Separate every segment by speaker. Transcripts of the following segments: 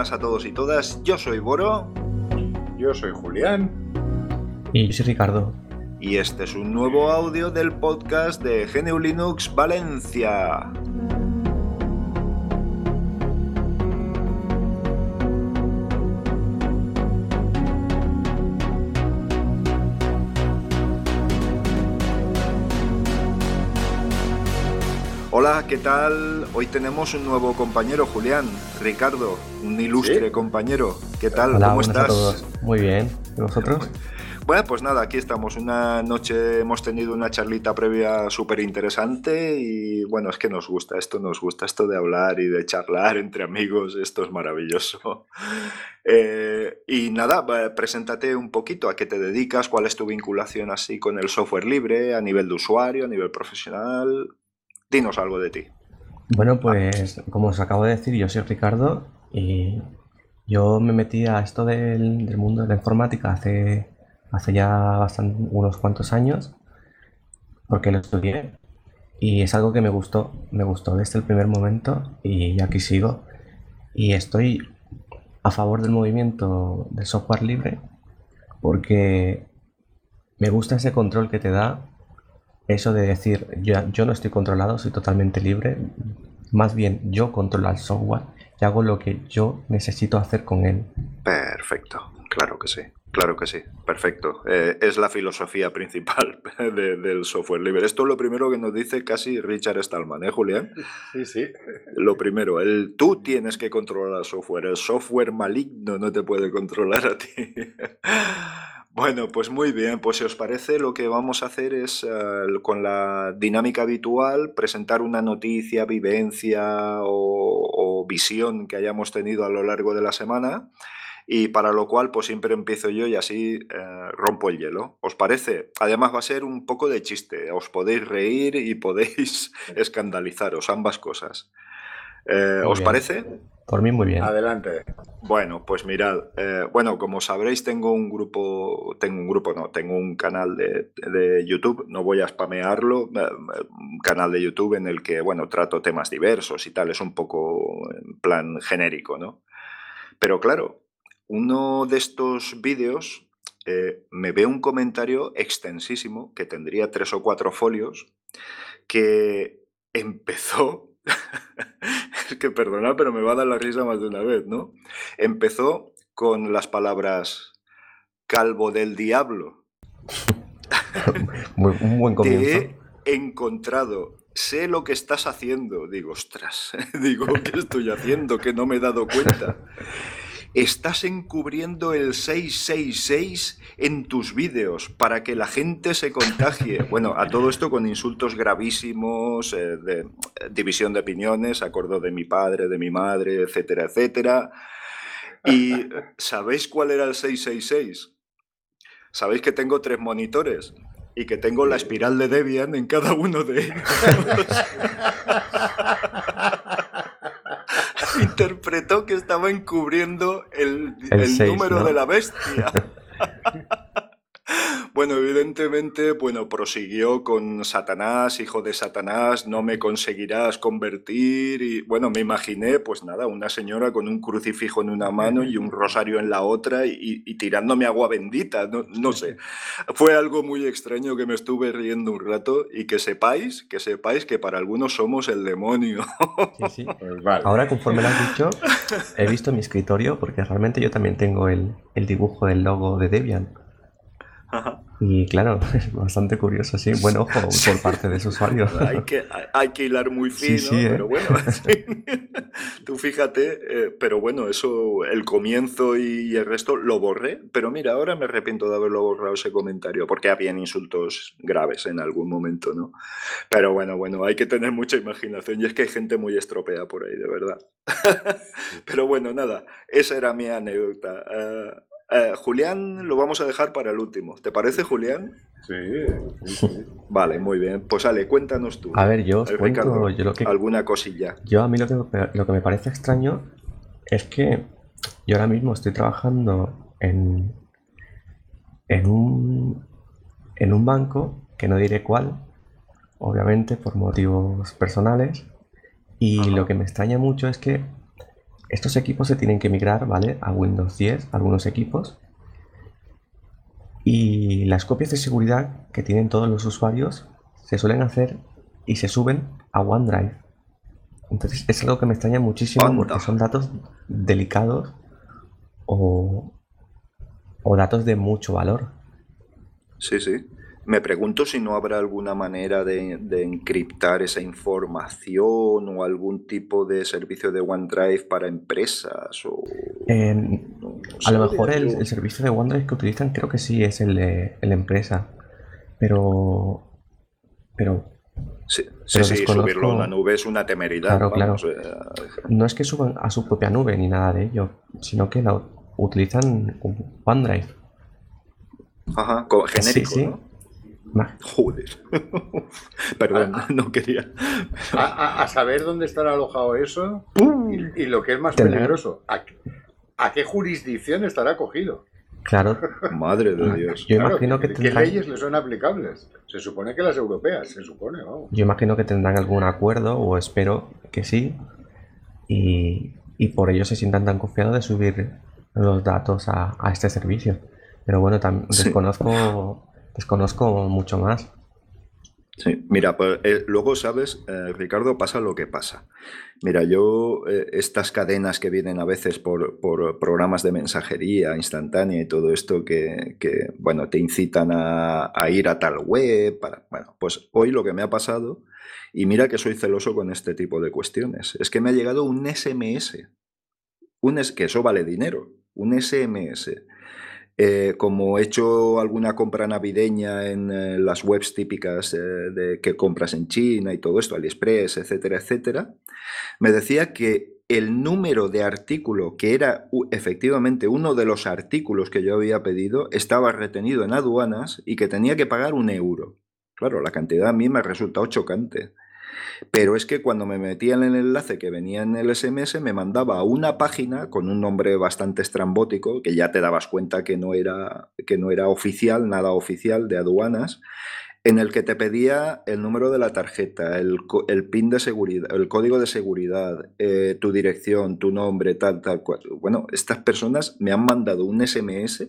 Speaker 1: Buenas a todos y todas. Yo soy Boro.
Speaker 2: Yo soy Julián.
Speaker 3: Y yo soy Ricardo.
Speaker 1: Y este es un nuevo audio del podcast de GNU Linux Valencia. Hola, ¿qué tal? Hoy tenemos un nuevo compañero, Julián, Ricardo, un ilustre compañero. ¿Qué tal?
Speaker 3: Hola,
Speaker 1: ¿Cómo estás?
Speaker 3: a todos. Muy bien. ¿Y vosotros?
Speaker 1: Bueno, pues nada, aquí estamos. Una noche hemos tenido una charlita previa súper interesante y bueno, es que nos gusta, esto nos gusta, esto de hablar y de charlar entre amigos, esto es maravilloso. Eh, y nada, preséntate un poquito a qué te dedicas, cuál es tu vinculación así con el software libre a nivel de usuario, a nivel profesional. Dinos algo de ti.
Speaker 3: Bueno, pues como os acabo de decir, yo soy Ricardo y yo me metí a esto del, mundo de la informática hace, hace ya bastan- unos cuantos años porque lo estudié y es algo que me gustó, me gustó desde el primer momento y aquí sigo. Y estoy a favor del movimiento del software libre porque me gusta ese control que te da eso de decir, yo, yo no estoy controlado, soy totalmente libre. Más bien, yo controlo al software y hago lo que yo necesito hacer con él.
Speaker 1: Perfecto, claro que sí, claro que sí, perfecto. Eh, es la filosofía principal de- del software libre. Esto es lo primero que nos dice casi Richard Stallman, ¿eh, Julián?
Speaker 2: Sí, sí.
Speaker 1: Lo primero, el, tú tienes que controlar el software, el software maligno no te puede controlar a ti. Bueno, pues muy bien, pues si os parece lo que vamos a hacer es, eh, con la dinámica habitual, presentar una noticia, vivencia o, visión que hayamos tenido a lo largo de la semana y para lo cual pues siempre empiezo yo y así eh, rompo el hielo. ¿Os parece? Además va a ser un poco de chiste, os podéis reír y podéis escandalizaros, ambas cosas. Eh, ¿Os
Speaker 3: bien.
Speaker 1: parece?
Speaker 3: Por mí muy bien.
Speaker 2: Adelante.
Speaker 1: Bueno, pues mirad, eh, bueno, como sabréis, tengo un grupo, tengo un grupo, no, tengo un canal de, de YouTube, no voy a spamearlo, eh, un canal de YouTube en el que, bueno, trato temas diversos y tal, es un poco en plan genérico, ¿no? Pero claro, uno de estos vídeos eh, me ve un comentario extensísimo, que tendría tres o cuatro folios, que empezó, es que perdonad, pero me va a dar la risa más de una vez, ¿no? Empezó con las palabras calvo del diablo.
Speaker 3: Muy- un buen
Speaker 1: Te
Speaker 3: comienzo.
Speaker 1: he encontrado, sé lo que estás haciendo. Digo, ostras, digo, ¿qué estoy haciendo? Que no me he dado cuenta. Estás encubriendo el 666 en tus vídeos para que la gente se contagie. Bueno, a todo esto con insultos gravísimos, eh, de eh, división de opiniones, acuerdo de mi padre, de mi madre, etcétera, etcétera. ¿Y sabéis cuál era el 666? Sabéis que tengo tres monitores y que tengo la espiral de Debian en cada uno de ellos. Interpretó que estaba encubriendo el,
Speaker 3: El
Speaker 1: el
Speaker 3: seis,
Speaker 1: número
Speaker 3: ¿no?
Speaker 1: de la bestia. Bueno, evidentemente, bueno, prosiguió con Satanás, hijo de Satanás, no me conseguirás convertir. Y bueno, me imaginé, pues nada, una señora con un crucifijo en una mano y un rosario en la otra y, y tirándome agua bendita, no, no sé. Fue algo muy extraño que me estuve riendo un rato y que sepáis, que sepáis que para algunos somos el demonio.
Speaker 3: Sí, sí.
Speaker 2: Pues vale.
Speaker 3: Ahora, conforme lo has dicho, he visto mi escritorio porque realmente yo también tengo el, el dibujo del logo de Debian. Y claro, es bastante curioso, sí. Buen ojo por parte de su usuario.
Speaker 1: Hay que, hay- hay que hilar muy fino,
Speaker 3: Sí, sí, ¿eh?
Speaker 1: pero bueno, sí. tú fíjate, eh, pero bueno, eso, el comienzo y el resto lo borré, pero mira, ahora me arrepiento de haberlo borrado ese comentario, porque habían insultos graves en algún momento, ¿no? Pero bueno, bueno, hay que tener mucha imaginación y es que hay gente muy estropea por ahí, de verdad. pero bueno, nada, esa era mi anécdota. Eh, eh, Julián lo vamos a dejar para el último. ¿Te parece, Julián?
Speaker 2: Sí, sí, sí.
Speaker 1: Vale, muy bien. Pues Ale, cuéntanos tú.
Speaker 3: A ver, yo os
Speaker 1: Eh,
Speaker 3: cuento
Speaker 1: Ricardo,
Speaker 3: yo lo que
Speaker 1: alguna cosilla.
Speaker 3: Yo a mí lo que, me- lo que me parece extraño es que yo ahora mismo estoy trabajando en, en un, en un banco, que no diré cuál, obviamente por motivos personales, y
Speaker 1: Ajá.
Speaker 3: lo que me extraña mucho es que estos equipos se tienen que migrar, ¿vale? A Windows 10, algunos equipos. Y las copias de seguridad que tienen todos los usuarios se suelen hacer y se suben a OneDrive. Entonces es algo que me extraña muchísimo porque son datos delicados o, o datos de mucho valor.
Speaker 1: Sí, sí. Me pregunto si no habrá alguna manera de, de encriptar esa información o algún tipo de servicio de OneDrive para empresas o...
Speaker 3: En-
Speaker 1: no- no
Speaker 3: a lo mejor el, servicio de OneDrive que utilizan creo que sí es el de el de empresa. Pero... Pero
Speaker 1: Sí,
Speaker 3: pero
Speaker 1: sí, subirlo a una nube es una temeridad.
Speaker 3: Claro, claro.
Speaker 1: eh,
Speaker 3: no es que suban a su propia nube ni nada de ello, sino que la utilizan OneDrive.
Speaker 1: ajá,
Speaker 3: Sí,
Speaker 1: genérico,
Speaker 3: sí.
Speaker 1: ¿no?
Speaker 3: Ma-
Speaker 1: Joder. Perdón,
Speaker 2: Ah, ah.
Speaker 1: no quería.
Speaker 2: A, a- a saber dónde estará alojado eso y, y lo que es más peligroso, ¿a, qué- a qué jurisdicción estará cogido?
Speaker 3: Claro,
Speaker 1: Madre de Dios.
Speaker 3: yo
Speaker 2: Claro,
Speaker 3: imagino que
Speaker 2: ¿qué,
Speaker 3: tendrán,
Speaker 2: leyes le son aplicables? Se supone que las europeas, se supone, vamos.
Speaker 3: yo imagino que tendrán algún acuerdo, o espero que sí, y, y por ello se sientan tan confiados de subir los datos a, a este servicio. Pero bueno, tam-
Speaker 1: Sí.
Speaker 3: desconozco, desconozco mucho más.
Speaker 1: Sí, mira, pues, eh, luego, ¿sabes, eh, Ricardo? Pasa lo que pasa. Mira, yo, eh, estas cadenas que vienen a veces por, por programas de mensajería instantánea y todo esto que, que, bueno, te incitan a, a ir a tal web, para, bueno, pues hoy lo que me ha pasado, y mira que soy celoso con este tipo de cuestiones, es que me ha llegado un SMS, un que eso vale dinero, un SMS. Eh, como he hecho alguna compra navideña en eh, las webs típicas eh, de que compras en China y todo esto, AliExpress, etcétera, etcétera, me decía que el número de artículo, que era efectivamente uno de los artículos que yo había pedido, estaba retenido en aduanas y que tenía que pagar un euro. Claro, la cantidad a mí me ha resultado chocante. Pero es que cuando me metía en el enlace que venía en el SMS, me mandaba una página con un nombre bastante estrambótico, que ya te dabas cuenta que no era, que no era oficial, nada oficial de aduanas, en el que te pedía el número de la tarjeta, el, el PIN de seguridad, el código de seguridad, eh, tu dirección, tu nombre, tal, tal cual. Bueno, estas personas me han mandado un SMS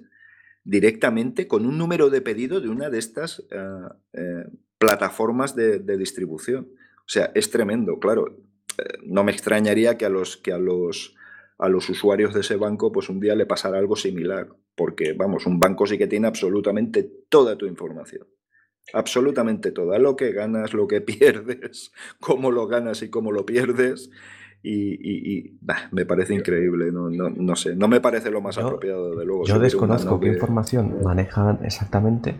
Speaker 1: directamente con un número de pedido de una de estas eh, eh, plataformas de distribución. O sea, es tremendo, claro. Eh, no me extrañaría que a los que a los a los usuarios de ese banco, pues un día le pasara algo similar, porque vamos, un banco sí que tiene absolutamente toda tu información. Absolutamente toda, lo que ganas, lo que pierdes, cómo lo ganas y cómo lo pierdes. Y, y- y, bah, me parece increíble, no, no, no sé, no me parece lo más
Speaker 3: Yo-
Speaker 1: apropiado, de luego.
Speaker 3: Yo desconozco qué información manejan exactamente,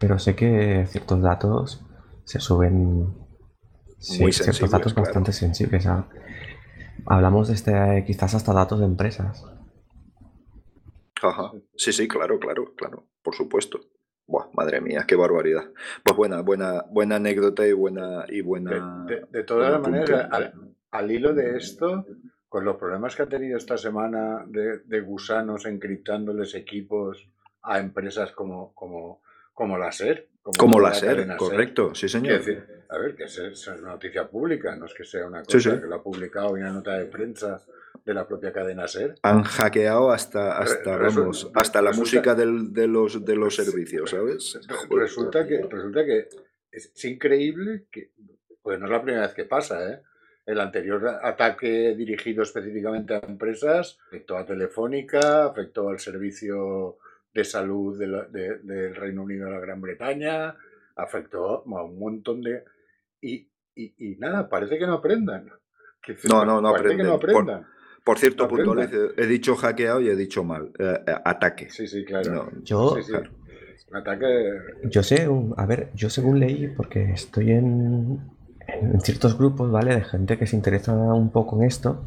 Speaker 3: pero sé que ciertos datos se suben. Sí,
Speaker 1: Muy
Speaker 3: ciertos
Speaker 1: sensibles,
Speaker 3: datos
Speaker 1: claro.
Speaker 3: bastante sensibles. ah. Hablamos de este, quizás hasta datos de empresas.
Speaker 1: Ajá. Sí, sí, claro, claro, claro, por supuesto. Buah, madre mía, qué barbaridad. Pues buena, buena, buena anécdota y buena y
Speaker 2: De,
Speaker 1: buena.
Speaker 2: de- de todas
Speaker 1: buen
Speaker 2: maneras, al, al hilo de esto, con los problemas que ha tenido esta semana de, de gusanos encriptándoles equipos a empresas como, como, como la SER.
Speaker 1: Como la SER, correcto, sí, señor.
Speaker 2: Decir, a ver, que es una noticia pública, no es que sea una cosa
Speaker 1: sí.
Speaker 2: que lo ha publicado en una nota de prensa de la propia cadena SER.
Speaker 1: Han hackeado hasta, hasta, vamos, hasta la
Speaker 2: resulta-
Speaker 1: música del- de, los, de los servicios, ¿sabes?
Speaker 2: Resulta que, resulta que es, es increíble que, pues no es la primera vez que pasa, ¿eh? El anterior ataque dirigido específicamente a empresas afectó a Telefónica, afectó al servicio de salud de la- de- del Reino Unido de la Gran Bretaña, afectó a un montón de... Y, y, y nada, parece que no aprendan. Que-
Speaker 1: No, no, no
Speaker 2: parece que no
Speaker 1: aprenden. Por-
Speaker 2: aprendan.
Speaker 1: Por cierto, he dicho hackeado y he dicho mal. eh, eh, ataque.
Speaker 2: Sí, sí, claro.
Speaker 1: No,
Speaker 3: Yo,
Speaker 2: Sí, sí.
Speaker 1: claro.
Speaker 2: Un ataque...
Speaker 3: yo sé, a ver, yo según leí, porque estoy en, en ciertos grupos, ¿vale? De gente que se interesa un poco en esto.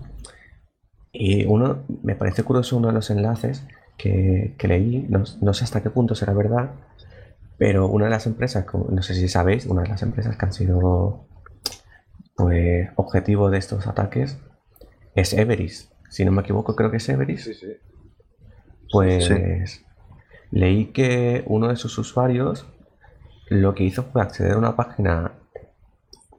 Speaker 3: Y uno, me parece curioso uno de los enlaces que, que leí, no, no sé hasta qué punto será verdad, pero una de las empresas, no sé si sabéis, una de las empresas que han sido pues objetivo de estos ataques es Everis. Si no me equivoco, creo que es Everis.
Speaker 2: Sí, sí.
Speaker 3: Pues leí que uno de sus usuarios lo que hizo fue acceder a una página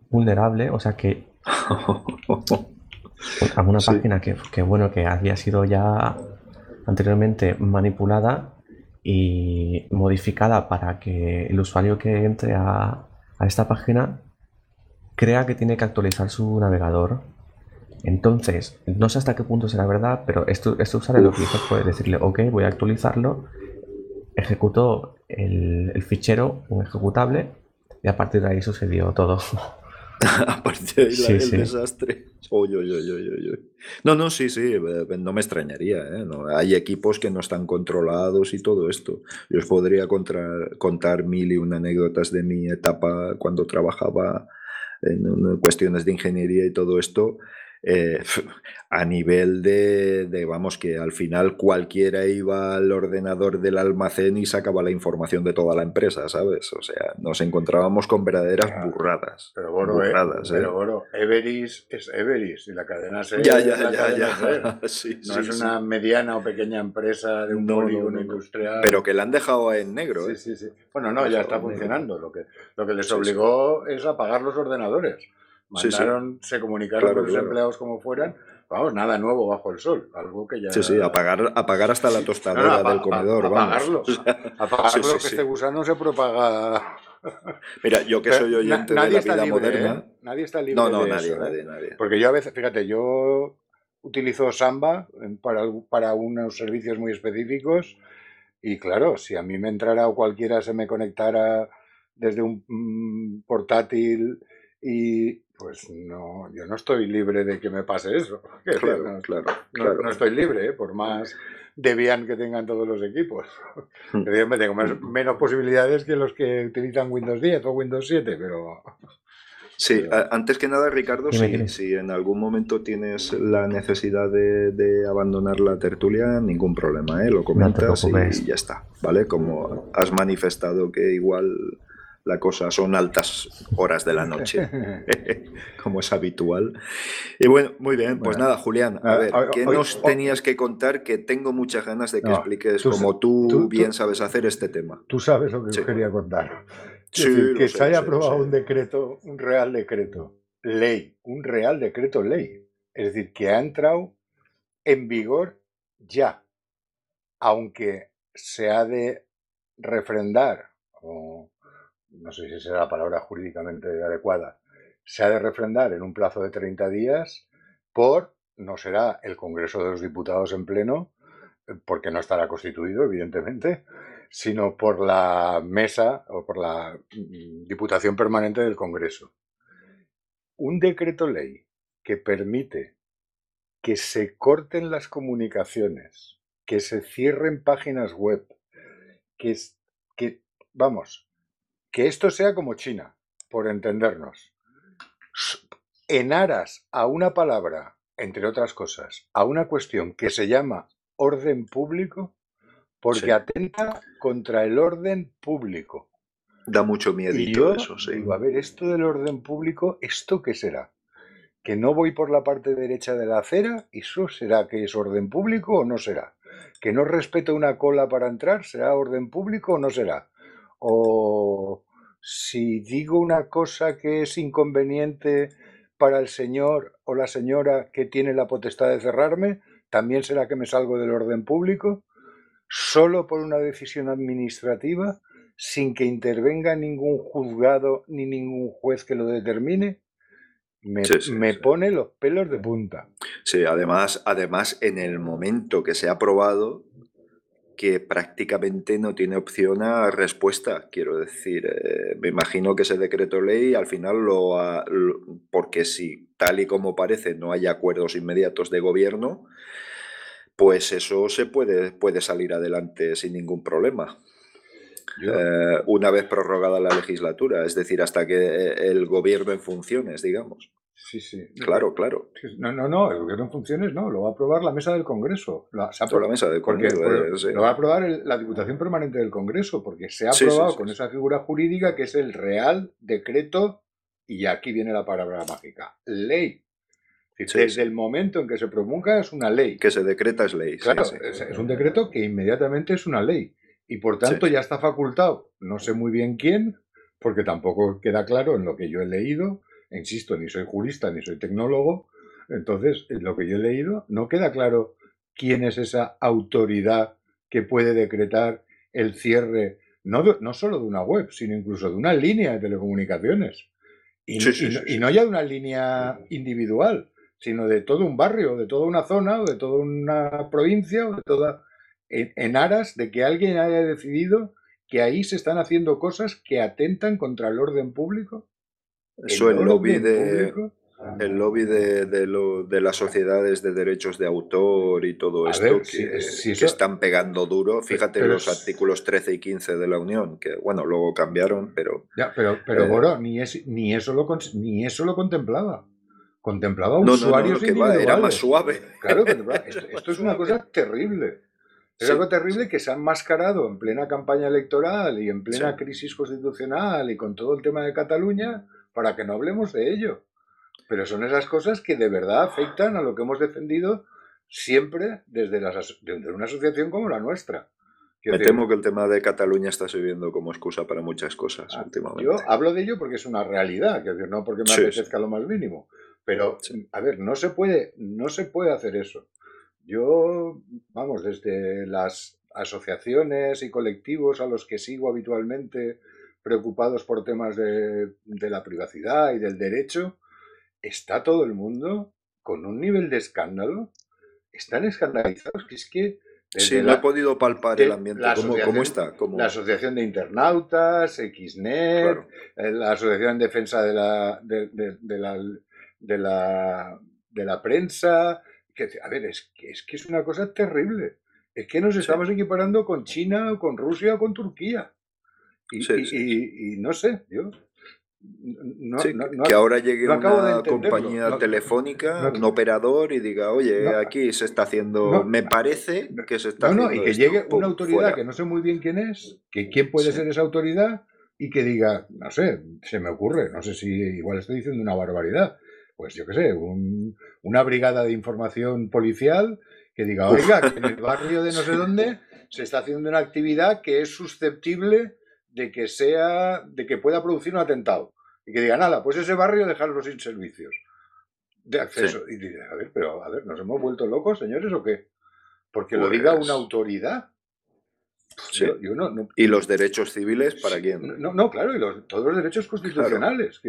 Speaker 3: vulnerable, o sea que alguna página que, que, bueno, que había sido ya anteriormente manipulada y modificada para que el usuario que entre a, esta página crea que tiene que actualizar su navegador. Entonces, no sé hasta qué punto será verdad, pero esto, este usuario lo que hizo fue decirle, ok, voy a actualizarlo, ejecutó el, el fichero, un ejecutable, y a partir de ahí sucedió todo.
Speaker 1: a partir de ahí el desastre. no, no, sí, sí, eh, no me extrañaría. ¿eh? hay equipos que no están controlados y todo esto. Yo os podría contar, contar mil y una anécdotas de mi etapa cuando trabajaba en cuestiones de ingeniería y todo esto, eh, a nivel de, vamos, que al final cualquiera iba al ordenador del almacén y sacaba la información de toda la empresa, ¿sabes? O sea, nos encontrábamos con verdaderas burradas.
Speaker 2: Pero bueno, eh, pero ¿eh? bueno, Everis es Everis y la cadena
Speaker 1: SER ya, ya, ya, ya. Sí,
Speaker 2: no es una mediana o pequeña empresa de un polígono industrial.
Speaker 1: Pero que la han dejado en negro.
Speaker 2: Sí, sí, sí. Bueno, no, ya está funcionando. Lo que, lo que les obligó es apagar los ordenadores. Mandaron, se comunicaron con los empleados como fueran. Vamos, nada nuevo bajo el sol. Algo que ya.
Speaker 1: Sí, sí, apagar, apagar hasta la tostadora del comedor.
Speaker 2: apagarlo. apagarlo, que este gusano se propaga.
Speaker 1: Mira, yo que soy oyente de la vida moderna.
Speaker 2: ¿eh? Nadie está libre.
Speaker 1: No, no,
Speaker 2: de
Speaker 1: nadie,
Speaker 2: eso,
Speaker 1: nadie, ¿eh? nadie.
Speaker 2: Porque yo a veces, fíjate, yo utilizo Samba para, para unos servicios muy específicos. Y claro, si a mí me entrara o cualquiera se me conectara desde un mm, portátil y pues no, yo no estoy libre de que me pase eso.
Speaker 1: Claro, claro,
Speaker 2: no, estoy libre, ¿eh? por más debian que tengan todos los equipos. Hmm. tengo menos posibilidades que los que utilizan Windows 10 o Windows 7, pero...
Speaker 1: Sí, antes que nada, Ricardo, si, en algún momento tienes la necesidad de, abandonar la tertulia, ningún problema, ¿eh? lo comentas y ya está, ¿vale? Como has manifestado que igual la cosa son altas horas de la noche, como es habitual. Y bueno, muy bien, pues nada, Julián, a ver, ¿qué nos tenías que contar? Que tengo muchas ganas de que expliques como tú, bien sabes hacer este tema.
Speaker 2: Tú sabes lo que yo quería contar. que se haya aprobado un decreto, un real decreto, ley, un real decreto ley. Es decir, que ha entrado en vigor ya, aunque se ha de refrendar o no sé si será la palabra jurídicamente adecuada, se ha de refrendar en un plazo de 30 días por, no será el Congreso de los Diputados en pleno, porque no estará constituido, evidentemente, sino por la mesa o por la mm, Diputación Permanente del Congreso. Un decreto ley que permite que se corten las comunicaciones, que se cierren páginas web, que, que vamos, que esto sea como China, por entendernos. En aras a una palabra, entre otras cosas, a una cuestión que se llama orden público, porque atenta contra el orden público.
Speaker 1: Da mucho miedo eso, sí.
Speaker 2: a ver, esto del orden público, ¿esto qué será? Que no voy por la parte derecha de la acera, ¿eso será que es orden público o no será? Que no respeto una cola para entrar, ¿será orden público o no será? O si digo una cosa que es inconveniente para el señor o la señora que tiene la potestad de cerrarme, también será que me salgo del orden público, solo por una decisión administrativa, sin que intervenga ningún juzgado ni ningún juez que lo determine. Me, me pone los pelos de punta.
Speaker 1: Sí, además, además, en el momento que se ha aprobado, que prácticamente no tiene opción a respuesta. Quiero decir, eh, me imagino que ese decreto ley al final lo, porque si tal y como parece no hay acuerdos inmediatos de gobierno, pues eso se puede, puede salir adelante sin ningún problema. Eh, una vez prorrogada la legislatura, es decir, hasta que eh, el gobierno en funciones, digamos.
Speaker 2: Sí, sí.
Speaker 1: Claro, claro.
Speaker 2: No, no, no, el gobierno en funciones no, lo va a aprobar la mesa del Congreso.
Speaker 1: La, la mesa del Congreso.
Speaker 2: Lo va a aprobar la Diputación Permanente del Congreso, porque se ha aprobado con esa figura jurídica que es el Real Decreto, y aquí viene la palabra mágica, ley. Desde el momento en que se promulga es una ley.
Speaker 1: Que se decreta es ley.
Speaker 2: Claro, es, un decreto que inmediatamente es una ley. Y por tanto ya está facultado, no sé muy bien quién, porque tampoco queda claro en lo que yo he leído, insisto, ni soy jurista ni soy tecnólogo, Entonces, en lo que yo he leído, no queda claro quién es esa autoridad que puede decretar el cierre, no, no solo de una web, sino incluso de una línea de telecomunicaciones. Y, y no ya de una línea individual, sino de todo un barrio, de toda una zona, o de toda una provincia, o de toda. En, aras de que alguien haya decidido que ahí se están haciendo cosas que atentan contra el orden público.
Speaker 1: Eso el, lobby de. El lobby de, de, las sociedades de derechos de autor y todo esto que, están pegando duro. Fíjate los artículos 13 y 15 de la Unión, que bueno, luego cambiaron, pero.
Speaker 2: Ya, pero, pero eh, ni, ni, eso lo, ni eso lo contemplaba contemplaba usuarios no, no,
Speaker 1: era más suave.
Speaker 2: Claro, esto, es una cosa terrible. Es algo terrible que se ha enmascarado en plena campaña electoral y en plena crisis constitucional y con todo el tema de Cataluña para que no hablemos de ello. Pero son esas cosas que de verdad afectan a lo que hemos defendido siempre desde, una asociación como la nuestra.
Speaker 1: Me temo que el tema de Cataluña está sirviendo como excusa para muchas cosas ah, últimamente.
Speaker 2: Yo hablo de ello porque es una realidad, que no porque me apetezca lo más mínimo. Pero, a ver, no se puede, no se puede hacer eso. Yo, vamos, desde las asociaciones y colectivos a los que sigo habitualmente preocupados por temas de, la privacidad y del derecho, está todo el mundo con un nivel de escándalo. Están escandalizados, que es que...
Speaker 1: Sí, no he podido palpar el ambiente. ¿Cómo, está?
Speaker 2: La Asociación de Internautas, XNET, eh, la Asociación en Defensa de la, de la de la, de la prensa. Que, a ver, es que, es que es una cosa terrible. Es que nos estamos equiparando con China, con Rusia o con Turquía. Y, no sé, yo.
Speaker 1: que ahora llegue una compañía telefónica, un operador y diga, oye, aquí se está haciendo, me parece que se está haciendo.
Speaker 2: y que llegue una autoridad que no sé muy bien quién es, que quién puede ser esa autoridad y que diga, no sé, se me ocurre, no sé si igual estoy diciendo una barbaridad, pues yo qué sé, una brigada de información policial que diga, oiga, que en el barrio de no sé dónde se está haciendo una actividad que es susceptible de que sea, de que pueda producir un atentado. Y que diga, nada, pues ese barrio dejarlo sin servicios de acceso. Y dice, a ver, pero a ver, ¿nos hemos vuelto locos, señores, o qué? Porque lo diga una pues autoridad.
Speaker 1: ¿Y los derechos civiles para quién?
Speaker 2: No, no claro, y todos los derechos constitucionales.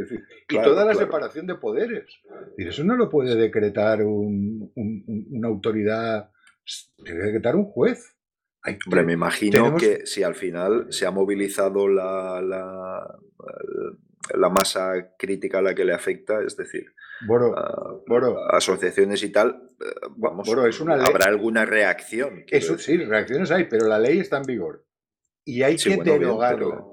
Speaker 2: y toda la separación de poderes. Y eso no lo puede decretar una autoridad, debe decretar un juez.
Speaker 1: Hombre, me imagino que si al final se ha movilizado la, la, la, masa crítica a la que le afecta, es decir, asociaciones y tal, eh, vamos, es una habrá alguna reacción.
Speaker 2: Eso, sí, reacciones hay, pero la ley está en vigor. Y hay que derogarla.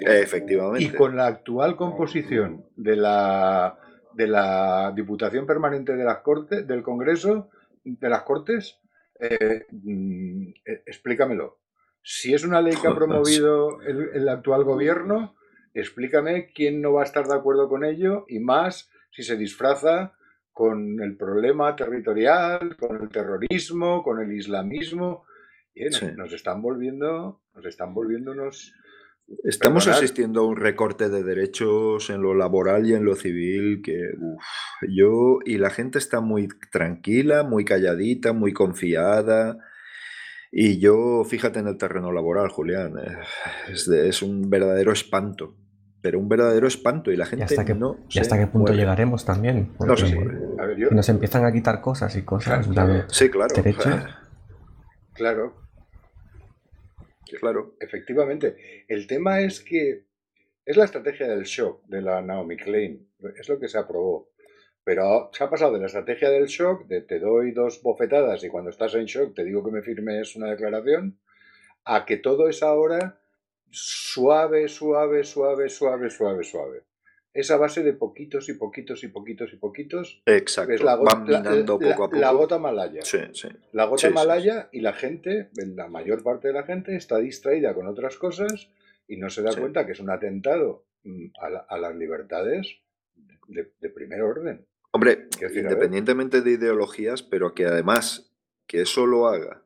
Speaker 1: Efectivamente.
Speaker 2: Y con la actual composición de la, de la Diputación Permanente de las Cortes, del Congreso, de las Cortes, eh, mm, eh, explícamelo. Si es una ley que ha promovido el actual gobierno, explícame quién no va a estar de acuerdo con ello y más si se disfraza con el problema territorial, con el terrorismo, con el islamismo. Nos, están volviendo, nos están volviendo unos.
Speaker 1: Estamos asistiendo a un recorte de derechos en lo laboral y en lo civil que yo y la gente está muy tranquila, muy calladita, muy confiada. Y yo, fíjate en el terreno laboral, Julián, eh, es, es un verdadero espanto pero un verdadero espanto y la gente
Speaker 3: ¿Y hasta qué,
Speaker 1: no
Speaker 3: ¿y hasta qué punto llegaremos también? no nos empiezan a quitar cosas y cosas.
Speaker 1: Claro, sí, claro.
Speaker 2: Claro.
Speaker 1: Claro.
Speaker 2: Efectivamente. El tema es que es la estrategia del shock de la Naomi Klein. Es lo que se aprobó. Pero se ha pasado de la estrategia del shock, de te doy dos bofetadas y cuando estás en shock te digo que me firmes una declaración, a que todo es ahora suave, suave, suave, suave, suave, suave. Esa base de poquitos y poquitos y poquitos y poquitos.
Speaker 1: Exacto.
Speaker 2: Es la gota, la, gota malaya.
Speaker 1: Sí, sí.
Speaker 2: La gota malaya y la gente, la mayor parte de la gente, está distraída con otras cosas y no se da cuenta que es un atentado mm, a, las libertades de, primer orden.
Speaker 1: Hombre, independientemente de ideologías, pero que además que eso lo haga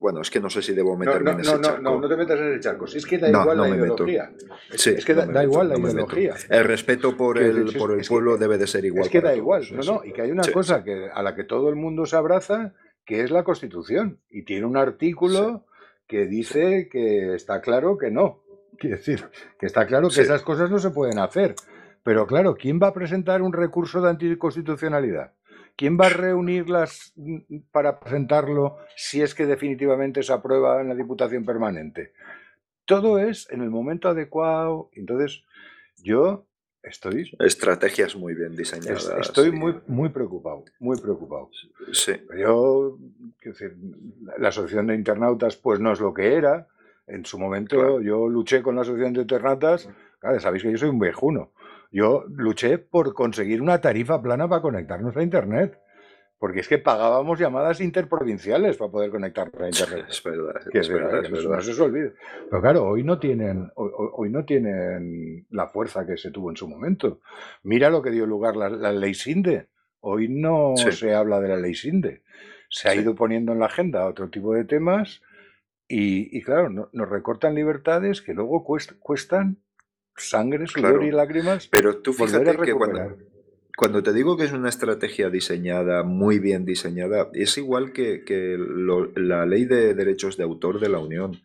Speaker 1: Bueno, es que no sé si debo meterme en ese
Speaker 2: no,
Speaker 1: charco.
Speaker 2: No, no te metas en ese charco. Si es que da igual la
Speaker 1: me
Speaker 2: ideología.
Speaker 1: Sí,
Speaker 2: es que da,
Speaker 1: me
Speaker 2: da
Speaker 1: meto,
Speaker 2: igual la ideología.
Speaker 1: El respeto por el, por el
Speaker 2: que-
Speaker 1: pueblo debe de ser igual.
Speaker 2: es que da igual, no, no, y que hay una
Speaker 1: Sí.
Speaker 2: cosa que, a la que todo el mundo se abraza, que es la Constitución, y tiene un artículo que dice que está claro que no. Quiere decir, que está claro que esas cosas no se pueden hacer. Pero claro, ¿quién va a presentar un recurso de anticonstitucionalidad? ¿Quién va a reunirlas para presentarlo si es que definitivamente se aprueba en la Diputación Permanente? Todo es en el momento adecuado. Entonces, yo estoy
Speaker 1: Estrategias muy bien diseñadas.
Speaker 2: es- Estoy
Speaker 1: sí.
Speaker 2: muy, muy preocupado, muy preocupado.
Speaker 1: Sí,
Speaker 2: Yo, decir, la asociación de internautas pues no es lo que era. En su momento
Speaker 1: Claro.
Speaker 2: yo luché con la asociación de internautas. Claro, sabéis que yo soy un viejuno. Yo luché por conseguir una tarifa plana para conectarnos a Internet. Porque es que pagábamos llamadas interprovinciales para poder conectarnos a Internet.
Speaker 1: es verdad,
Speaker 2: Que
Speaker 1: es verdad, es
Speaker 2: no,
Speaker 1: verdad.
Speaker 2: no se os olvide. Pero claro, hoy no tienen, hoy, hoy- hoy no tienen la fuerza que se tuvo en su momento. Mira lo que dio lugar la, la ley Sinde. Hoy no
Speaker 1: Sí.
Speaker 2: se habla de la ley Sinde. Se ha
Speaker 1: Sí.
Speaker 2: ido poniendo en la agenda otro tipo de temas y, y claro, no- nos recortan libertades que luego cuest- cuestan sangre, sudor
Speaker 1: Claro.
Speaker 2: y lágrimas
Speaker 1: Pero tú fíjate que cuando, cuando te digo que es una estrategia diseñada, muy bien diseñada, es igual que, que lo- la ley de derechos de autor de la Unión.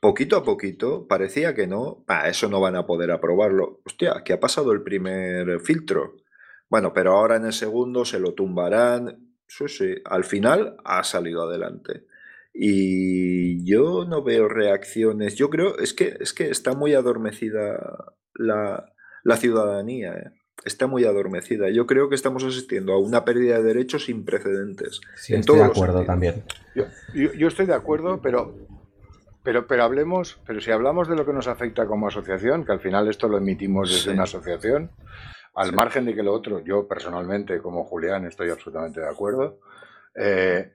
Speaker 1: Poquito a poquito parecía que no, ah, eso no van a poder aprobarlo. Hostia, que ha pasado el primer filtro. Bueno, pero ahora en el segundo se lo tumbarán. Sí, sí, al final ha salido adelante. Y yo no veo reacciones. Yo creo, es que, es que está muy adormecida la, la ciudadanía. ¿eh? Está muy adormecida. Yo creo que estamos asistiendo a una pérdida de derechos sin precedentes.
Speaker 3: Sí,
Speaker 1: en
Speaker 3: estoy de acuerdo también.
Speaker 2: Yo, yo- yo estoy de acuerdo, pero, pero, pero hablemos, pero si hablamos de lo que nos afecta como asociación, que al final esto lo emitimos desde
Speaker 1: Sí.
Speaker 2: una asociación, al
Speaker 1: Sí.
Speaker 2: margen de que lo otro, yo personalmente, como Julián, estoy absolutamente de acuerdo. eh,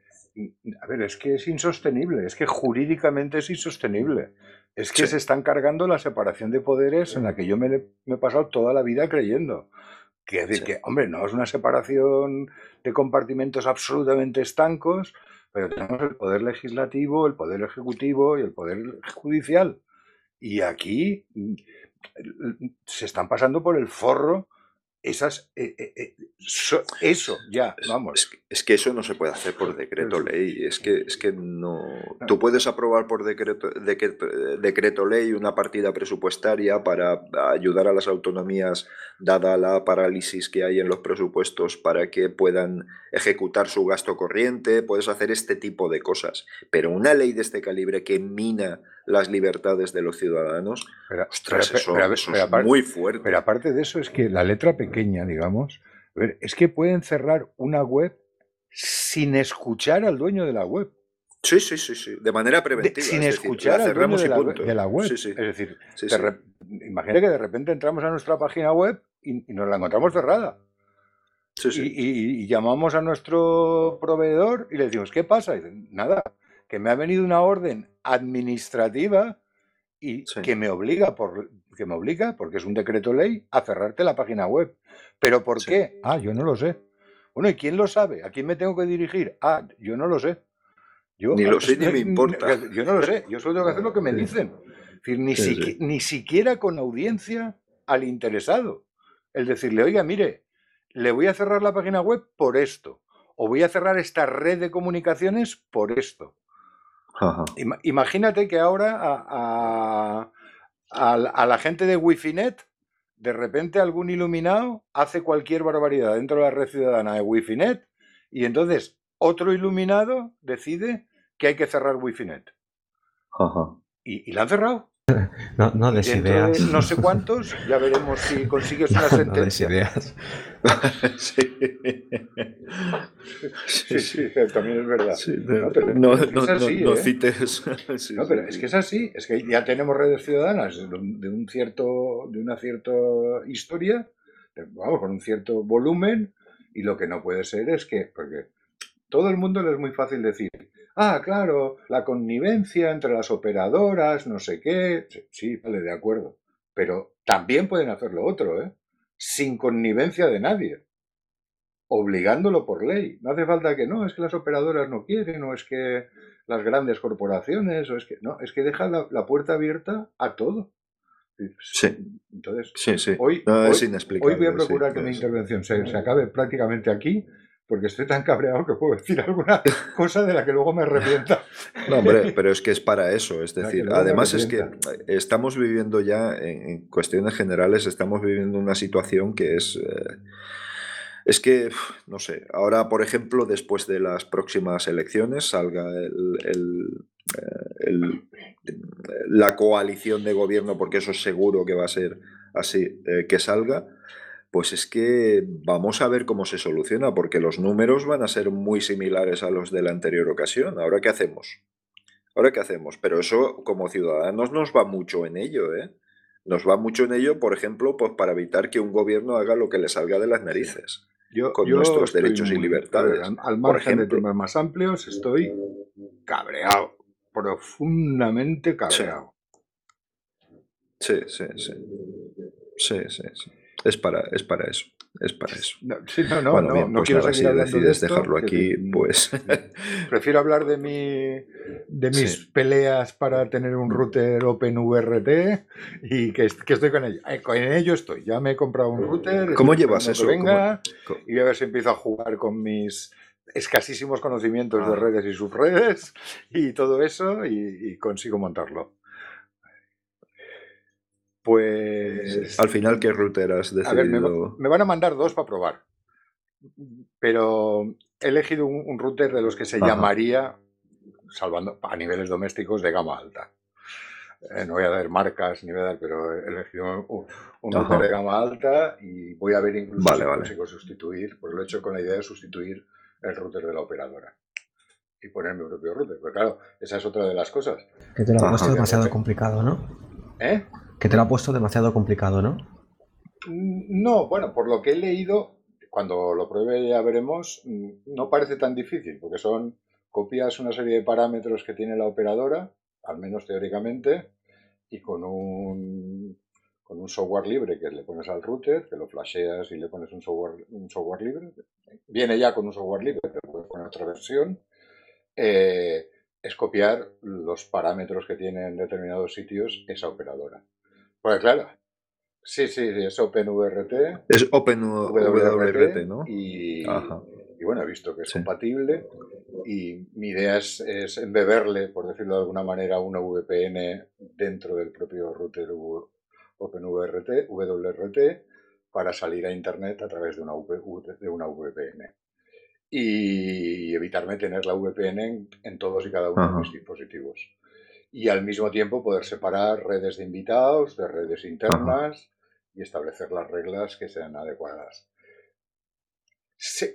Speaker 2: a ver, es que es insostenible, es que jurídicamente es insostenible. Es que
Speaker 1: Sí.
Speaker 2: se están cargando la separación de poderes en la que yo me, me he pasado toda la vida creyendo. Quiere decir
Speaker 1: Sí.
Speaker 2: que, hombre, no es una separación de compartimentos absolutamente estancos, pero tenemos el poder legislativo, el poder ejecutivo y el poder judicial. Y aquí mm, se están pasando por el forro esas eh, eh, eh, so- eso ya vamos
Speaker 1: Es que, es que eso no se puede hacer por decreto ley. Es que, es que no. Tú puedes aprobar por decreto, decreto, decreto ley una partida presupuestaria para ayudar a las autonomías, dada la parálisis que hay en los presupuestos, para que puedan ejecutar su gasto corriente. Puedes hacer este tipo de cosas. Pero una ley de este calibre que mina las libertades de los ciudadanos,
Speaker 2: pero,
Speaker 1: ostras,
Speaker 2: pero-
Speaker 1: eso,
Speaker 2: pero-
Speaker 1: eso
Speaker 2: pero
Speaker 1: es
Speaker 2: aparte-
Speaker 1: muy fuerte.
Speaker 2: pero aparte de eso es que la letra pequeña digamos es que pueden cerrar una web sin escuchar al dueño de la web
Speaker 1: Sí, sí, sí, sí. De manera
Speaker 2: De-
Speaker 1: preventiva.
Speaker 2: sin
Speaker 1: es decir,
Speaker 2: escuchar al dueño de la, de la web
Speaker 1: Sí, sí.
Speaker 2: es decir
Speaker 1: Sí,
Speaker 2: de imagina que de repente entramos a nuestra página web y, y nos la encontramos cerrada
Speaker 1: Sí,
Speaker 2: y,
Speaker 1: sí.
Speaker 2: y- y llamamos a nuestro proveedor y le decimos, ¿qué pasa? Y dicen, nada, que me ha venido una orden administrativa y
Speaker 1: Sí.
Speaker 2: que me obliga por que me obliga, porque es un decreto ley, a cerrarte la página web. ¿Pero por
Speaker 1: Sí.
Speaker 2: qué? Ah, yo no lo sé. Bueno, ¿y quién lo sabe? ¿A quién me tengo que dirigir? Ah, yo no lo sé. Yo,
Speaker 1: Ni lo sé ni me importa.
Speaker 2: Yo no lo sé. Yo solo tengo que hacer lo que me
Speaker 1: Sí.
Speaker 2: dicen. Es decir, ni, ni siquiera con audiencia al interesado. El decirle, oiga, mire, le voy a cerrar la página web por esto. O voy a cerrar esta red de comunicaciones por esto.
Speaker 1: Ajá.
Speaker 2: Imagínate que ahora a, a- a la- a la gente de Wifinet, de repente algún iluminado hace cualquier barbaridad dentro de la red ciudadana de Wifinet y entonces otro iluminado decide que hay que cerrar Wifinet.
Speaker 1: Ajá.
Speaker 2: Y, y la han cerrado.
Speaker 3: No, no
Speaker 2: Y
Speaker 3: des
Speaker 2: dentro
Speaker 3: ideas.
Speaker 2: de no sé cuántos, ya veremos si consigues una
Speaker 3: No des
Speaker 2: sentencia.
Speaker 3: ideas.
Speaker 1: sí.
Speaker 2: Sí, sí, también es verdad.
Speaker 1: Sí,
Speaker 2: No, pero
Speaker 1: no,
Speaker 2: es
Speaker 1: no,
Speaker 2: así,
Speaker 1: no- no
Speaker 2: ¿eh?
Speaker 1: cites. Sí,
Speaker 2: No, pero es que es así, es que ya tenemos redes ciudadanas de un, cierto, de una cierta historia, vamos, con un cierto volumen, y lo que no puede ser es que, porque todo el mundo le es muy fácil decir, ah, claro, la connivencia entre las operadoras, no sé qué, sí, vale, de acuerdo, pero también pueden hacer lo otro, ¿eh? Sin connivencia de nadie. obligándolo por ley. No hace falta que no, es que las operadoras no quieren, o es que las grandes corporaciones, o es que no, es que deja la, puerta abierta a todo.
Speaker 1: Sí.
Speaker 2: Entonces,
Speaker 1: sí, sí.
Speaker 2: Hoy, hoy, voy a procurar que mi intervención se, se, acabe prácticamente aquí, porque estoy tan cabreado que puedo decir alguna cosa de la que luego me arrepienta.
Speaker 1: No, hombre, pero es que es para eso. Es decir, además es que estamos viviendo ya, en, cuestiones generales, estamos viviendo una situación que es... Eh, es que, no sé, ahora, por ejemplo, después de las próximas elecciones salga el, eh, la coalición de gobierno, porque eso es seguro que va a ser así, eh, que salga, pues es que vamos a ver cómo se soluciona, porque los números van a ser muy similares a los de la anterior ocasión. ¿Ahora qué hacemos? ¿Ahora qué hacemos? Pero eso como ciudadanos nos va mucho en ello, ¿eh? Nos va mucho en ello, por ejemplo, pues para evitar que un gobierno haga lo que le salga de las narices.
Speaker 2: Yo,
Speaker 1: con nuestros derechos y libertades.
Speaker 2: al, margen de temas más amplios, estoy cabreado, profundamente cabreado.
Speaker 1: Sí, sí, sí. Sí, sí, sí. Es para, es para eso. Es para eso.
Speaker 2: No, no, no, bueno, no, pues quiero
Speaker 1: si decides dejarlo aquí, pues.
Speaker 2: Prefiero hablar de mi de mis peleas para tener un router OpenVRT y que, que, estoy con ello. Eh, con ello estoy. Ya me he comprado un router.
Speaker 1: ¿Cómo llevas eso?
Speaker 2: Venga, y a ver si empiezo a jugar con mis escasísimos conocimientos de ah. redes y subredes y todo eso y consigo montarlo. Pues.
Speaker 1: Al final, ¿qué router has decidido?
Speaker 2: me, van a mandar dos para probar. Pero he elegido un, router de los que se llamaría, salvando a niveles domésticos, de gama alta. Eh, no voy a dar marcas ni voy a dar, pero he elegido un, router de gama alta y voy a ver incluso si consigo sustituir, porque lo he hecho con la idea de sustituir el router de la operadora y poner mi propio router. Pero claro, esa es otra de las cosas.
Speaker 3: Que te lo ha demasiado complicado, ¿no?
Speaker 2: ¿Eh?
Speaker 3: Que te lo ha puesto demasiado complicado, ¿no?
Speaker 2: Mm, no, bueno, por lo que he leído, cuando lo pruebe ya veremos, mm, no parece tan difícil, porque son copias una serie de parámetros que tiene la operadora, al menos teóricamente, y con un, con un software libre que le pones al router, que lo flasheas y le pones un software, un software libre, viene ya con un software libre, pero puedes poner otra versión, eh, es copiar los parámetros que tiene en determinados sitios esa operadora. Pues claro, sí, sí, es OpenVRT.
Speaker 1: Es OpenWRT, ¿no?
Speaker 2: Y, bueno, he visto que es compatible y mi idea es, embeberle, por decirlo de alguna manera, una VPN dentro del propio router OpenVRT, WRT, para salir a Internet a través de una, de una VPN y evitarme tener la VPN en, todos y cada uno de mis dispositivos y al mismo tiempo poder separar redes de invitados de redes internas y establecer las reglas que sean adecuadas.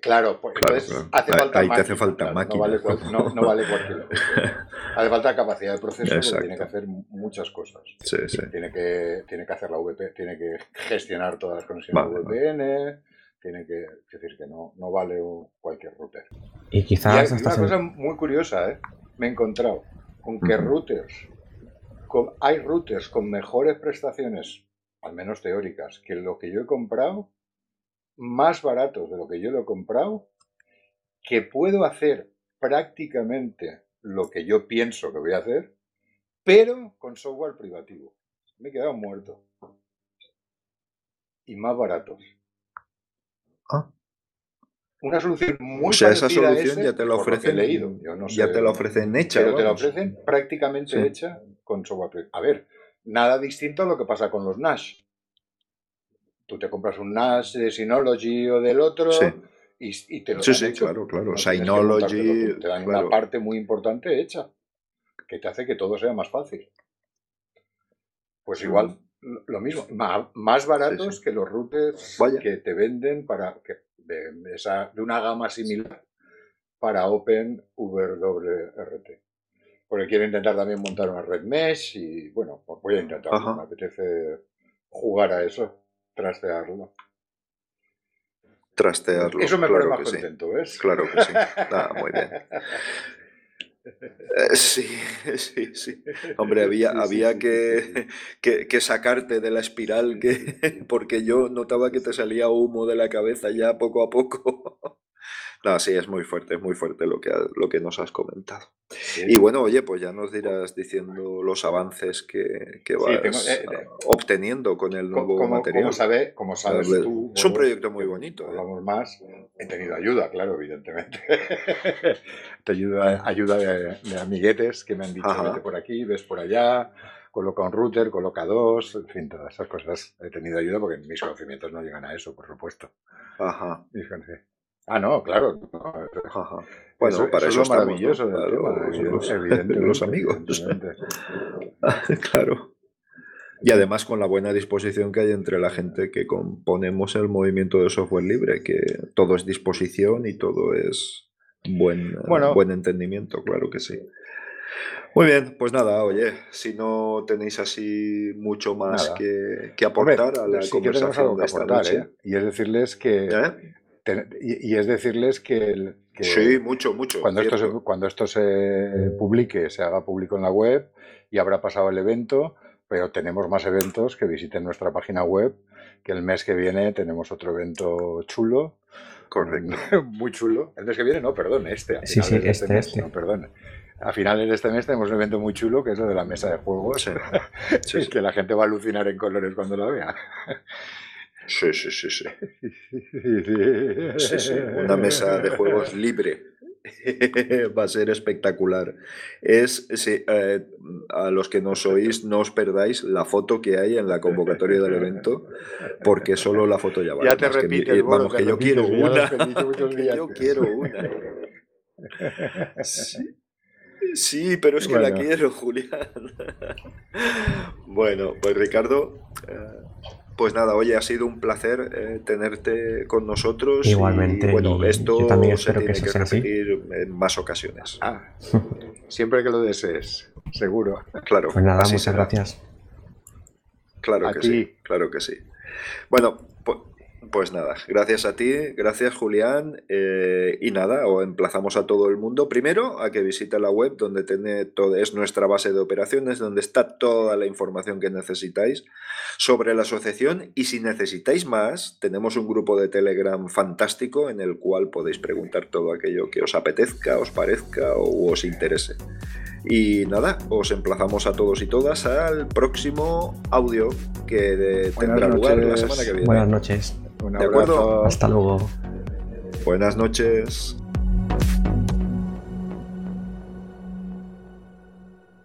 Speaker 2: claro, porque entonces hace falta
Speaker 1: Ahí te hace falta máquina.
Speaker 2: No vale, cualquier cosa. hace falta capacidad de proceso porque tiene que hacer muchas cosas.
Speaker 1: Sí, sí.
Speaker 2: Tiene que, tiene que hacer la VPN, tiene que gestionar todas las conexiones de VPN, tiene que decir que no, no vale cualquier router.
Speaker 3: Y quizás
Speaker 2: una cosa muy curiosa, ¿eh? me he encontrado con que routers, hay routers con mejores prestaciones, al menos teóricas, que lo que yo he comprado, más baratos de lo que yo lo he comprado, que puedo hacer prácticamente lo que yo pienso que voy a hacer, pero con software privativo. Me he quedado muerto. Y más baratos.
Speaker 1: Ah.
Speaker 2: Una solución muy
Speaker 1: O sea, esa solución ya te la ofrecen.
Speaker 2: leído.
Speaker 1: ya te la ofrecen hecha.
Speaker 2: Pero te la ofrecen prácticamente hecha con software. A ver, nada distinto a lo que pasa con los NAS. Tú te compras un NAS de Synology o del otro y, te lo
Speaker 1: sí, sí, claro, claro. Synology.
Speaker 2: Te dan una parte muy importante hecha que te hace que todo sea más fácil. Pues igual, lo mismo, más, baratos que los routers que te venden para que de, esa, de una gama similar para OpenWRT. Porque quiero intentar también montar una red mesh y bueno, pues voy a intentar, me apetece jugar a eso, trastearlo.
Speaker 1: Trastearlo.
Speaker 2: Eso me pone más contento, ¿ves?
Speaker 1: Claro que sí. Ah, muy bien. Eh, sí, sí, sí. Hombre, había, había que, que, sacarte de la espiral que, porque yo notaba que te salía humo de la cabeza ya poco a poco. No, sí, es muy fuerte, es muy fuerte lo que, lo que nos has comentado. Y bueno, oye, pues ya nos dirás diciendo los avances que, que vas eh, obteniendo con el nuevo material.
Speaker 2: Como, sabe, como sabes tú,
Speaker 1: es un proyecto muy bonito.
Speaker 2: ¿eh? Vamos más. He tenido ayuda, claro, evidentemente. Te ayuda, ayuda de, amiguetes que me han dicho, vete por aquí, ves por allá coloca un router, coloca dos, en fin, todas esas cosas he tenido ayuda porque mis conocimientos no llegan a eso, por supuesto.
Speaker 1: Ajá.
Speaker 2: Ah, no, claro.
Speaker 1: Bueno, para eso,
Speaker 2: es lo maravilloso del
Speaker 1: tema, los amigos. claro. Y además con la buena disposición que hay entre la gente que componemos el movimiento de software libre, que todo es disposición y todo es buen, buen entendimiento, claro que sí. Muy bien, pues nada, oye, si no tenéis así mucho más que, aportar a la conversación de esta noche. ¿eh?
Speaker 2: Y es decirles que ¿Eh? Y, es decirles que,
Speaker 1: sí, mucho, mucho.
Speaker 2: Cuando esto, se, cuando esto se publique, se haga público en la web y habrá pasado el evento, pero tenemos más eventos que visiten nuestra página web, que el mes que viene tenemos otro evento chulo.
Speaker 1: Correcto.
Speaker 2: Muy chulo. El mes que viene, no, perdón, este.
Speaker 3: sí, sí, este, este, este.
Speaker 2: No, perdón. A finales de este mes tenemos un evento muy chulo que es lo de la mesa de juegos. Sí. que la gente va a alucinar en colores cuando la vea.
Speaker 1: Sí, sí, sí, sí. sí, Una mesa de juegos libre. Va a ser espectacular. Es, eh, a los que nos oís, no os perdáis la foto que hay en la convocatoria del evento, porque solo la foto ya vale.
Speaker 2: Ya te repite,
Speaker 1: vamos, que yo quiero una. yo quiero una. Sí. pero es que la quiero, Julián. bueno, pues Ricardo, eh, pues nada, oye, ha sido un placer eh, tenerte con nosotros.
Speaker 3: Igualmente.
Speaker 1: Y, bueno, esto se tiene que, repetir en más ocasiones.
Speaker 2: Ah, siempre que lo desees, seguro.
Speaker 1: Claro.
Speaker 3: Pues nada, muchas gracias.
Speaker 1: Claro que sí, claro que sí. Bueno, pues nada, gracias a ti, gracias Julián. Eh, y nada, o emplazamos a todo el mundo primero a que visite la web donde tiene todo, es nuestra base de operaciones, donde está toda la información que necesitáis sobre la asociación. Y si necesitáis más, tenemos un grupo de Telegram fantástico en el cual podéis preguntar todo aquello que os apetezca, os parezca o os interese. Y nada, os emplazamos a todos y todas al próximo audio que tendrá lugar la semana que viene.
Speaker 3: Buenas noches.
Speaker 2: Un abrazo.
Speaker 3: Hasta luego.
Speaker 1: Buenas noches.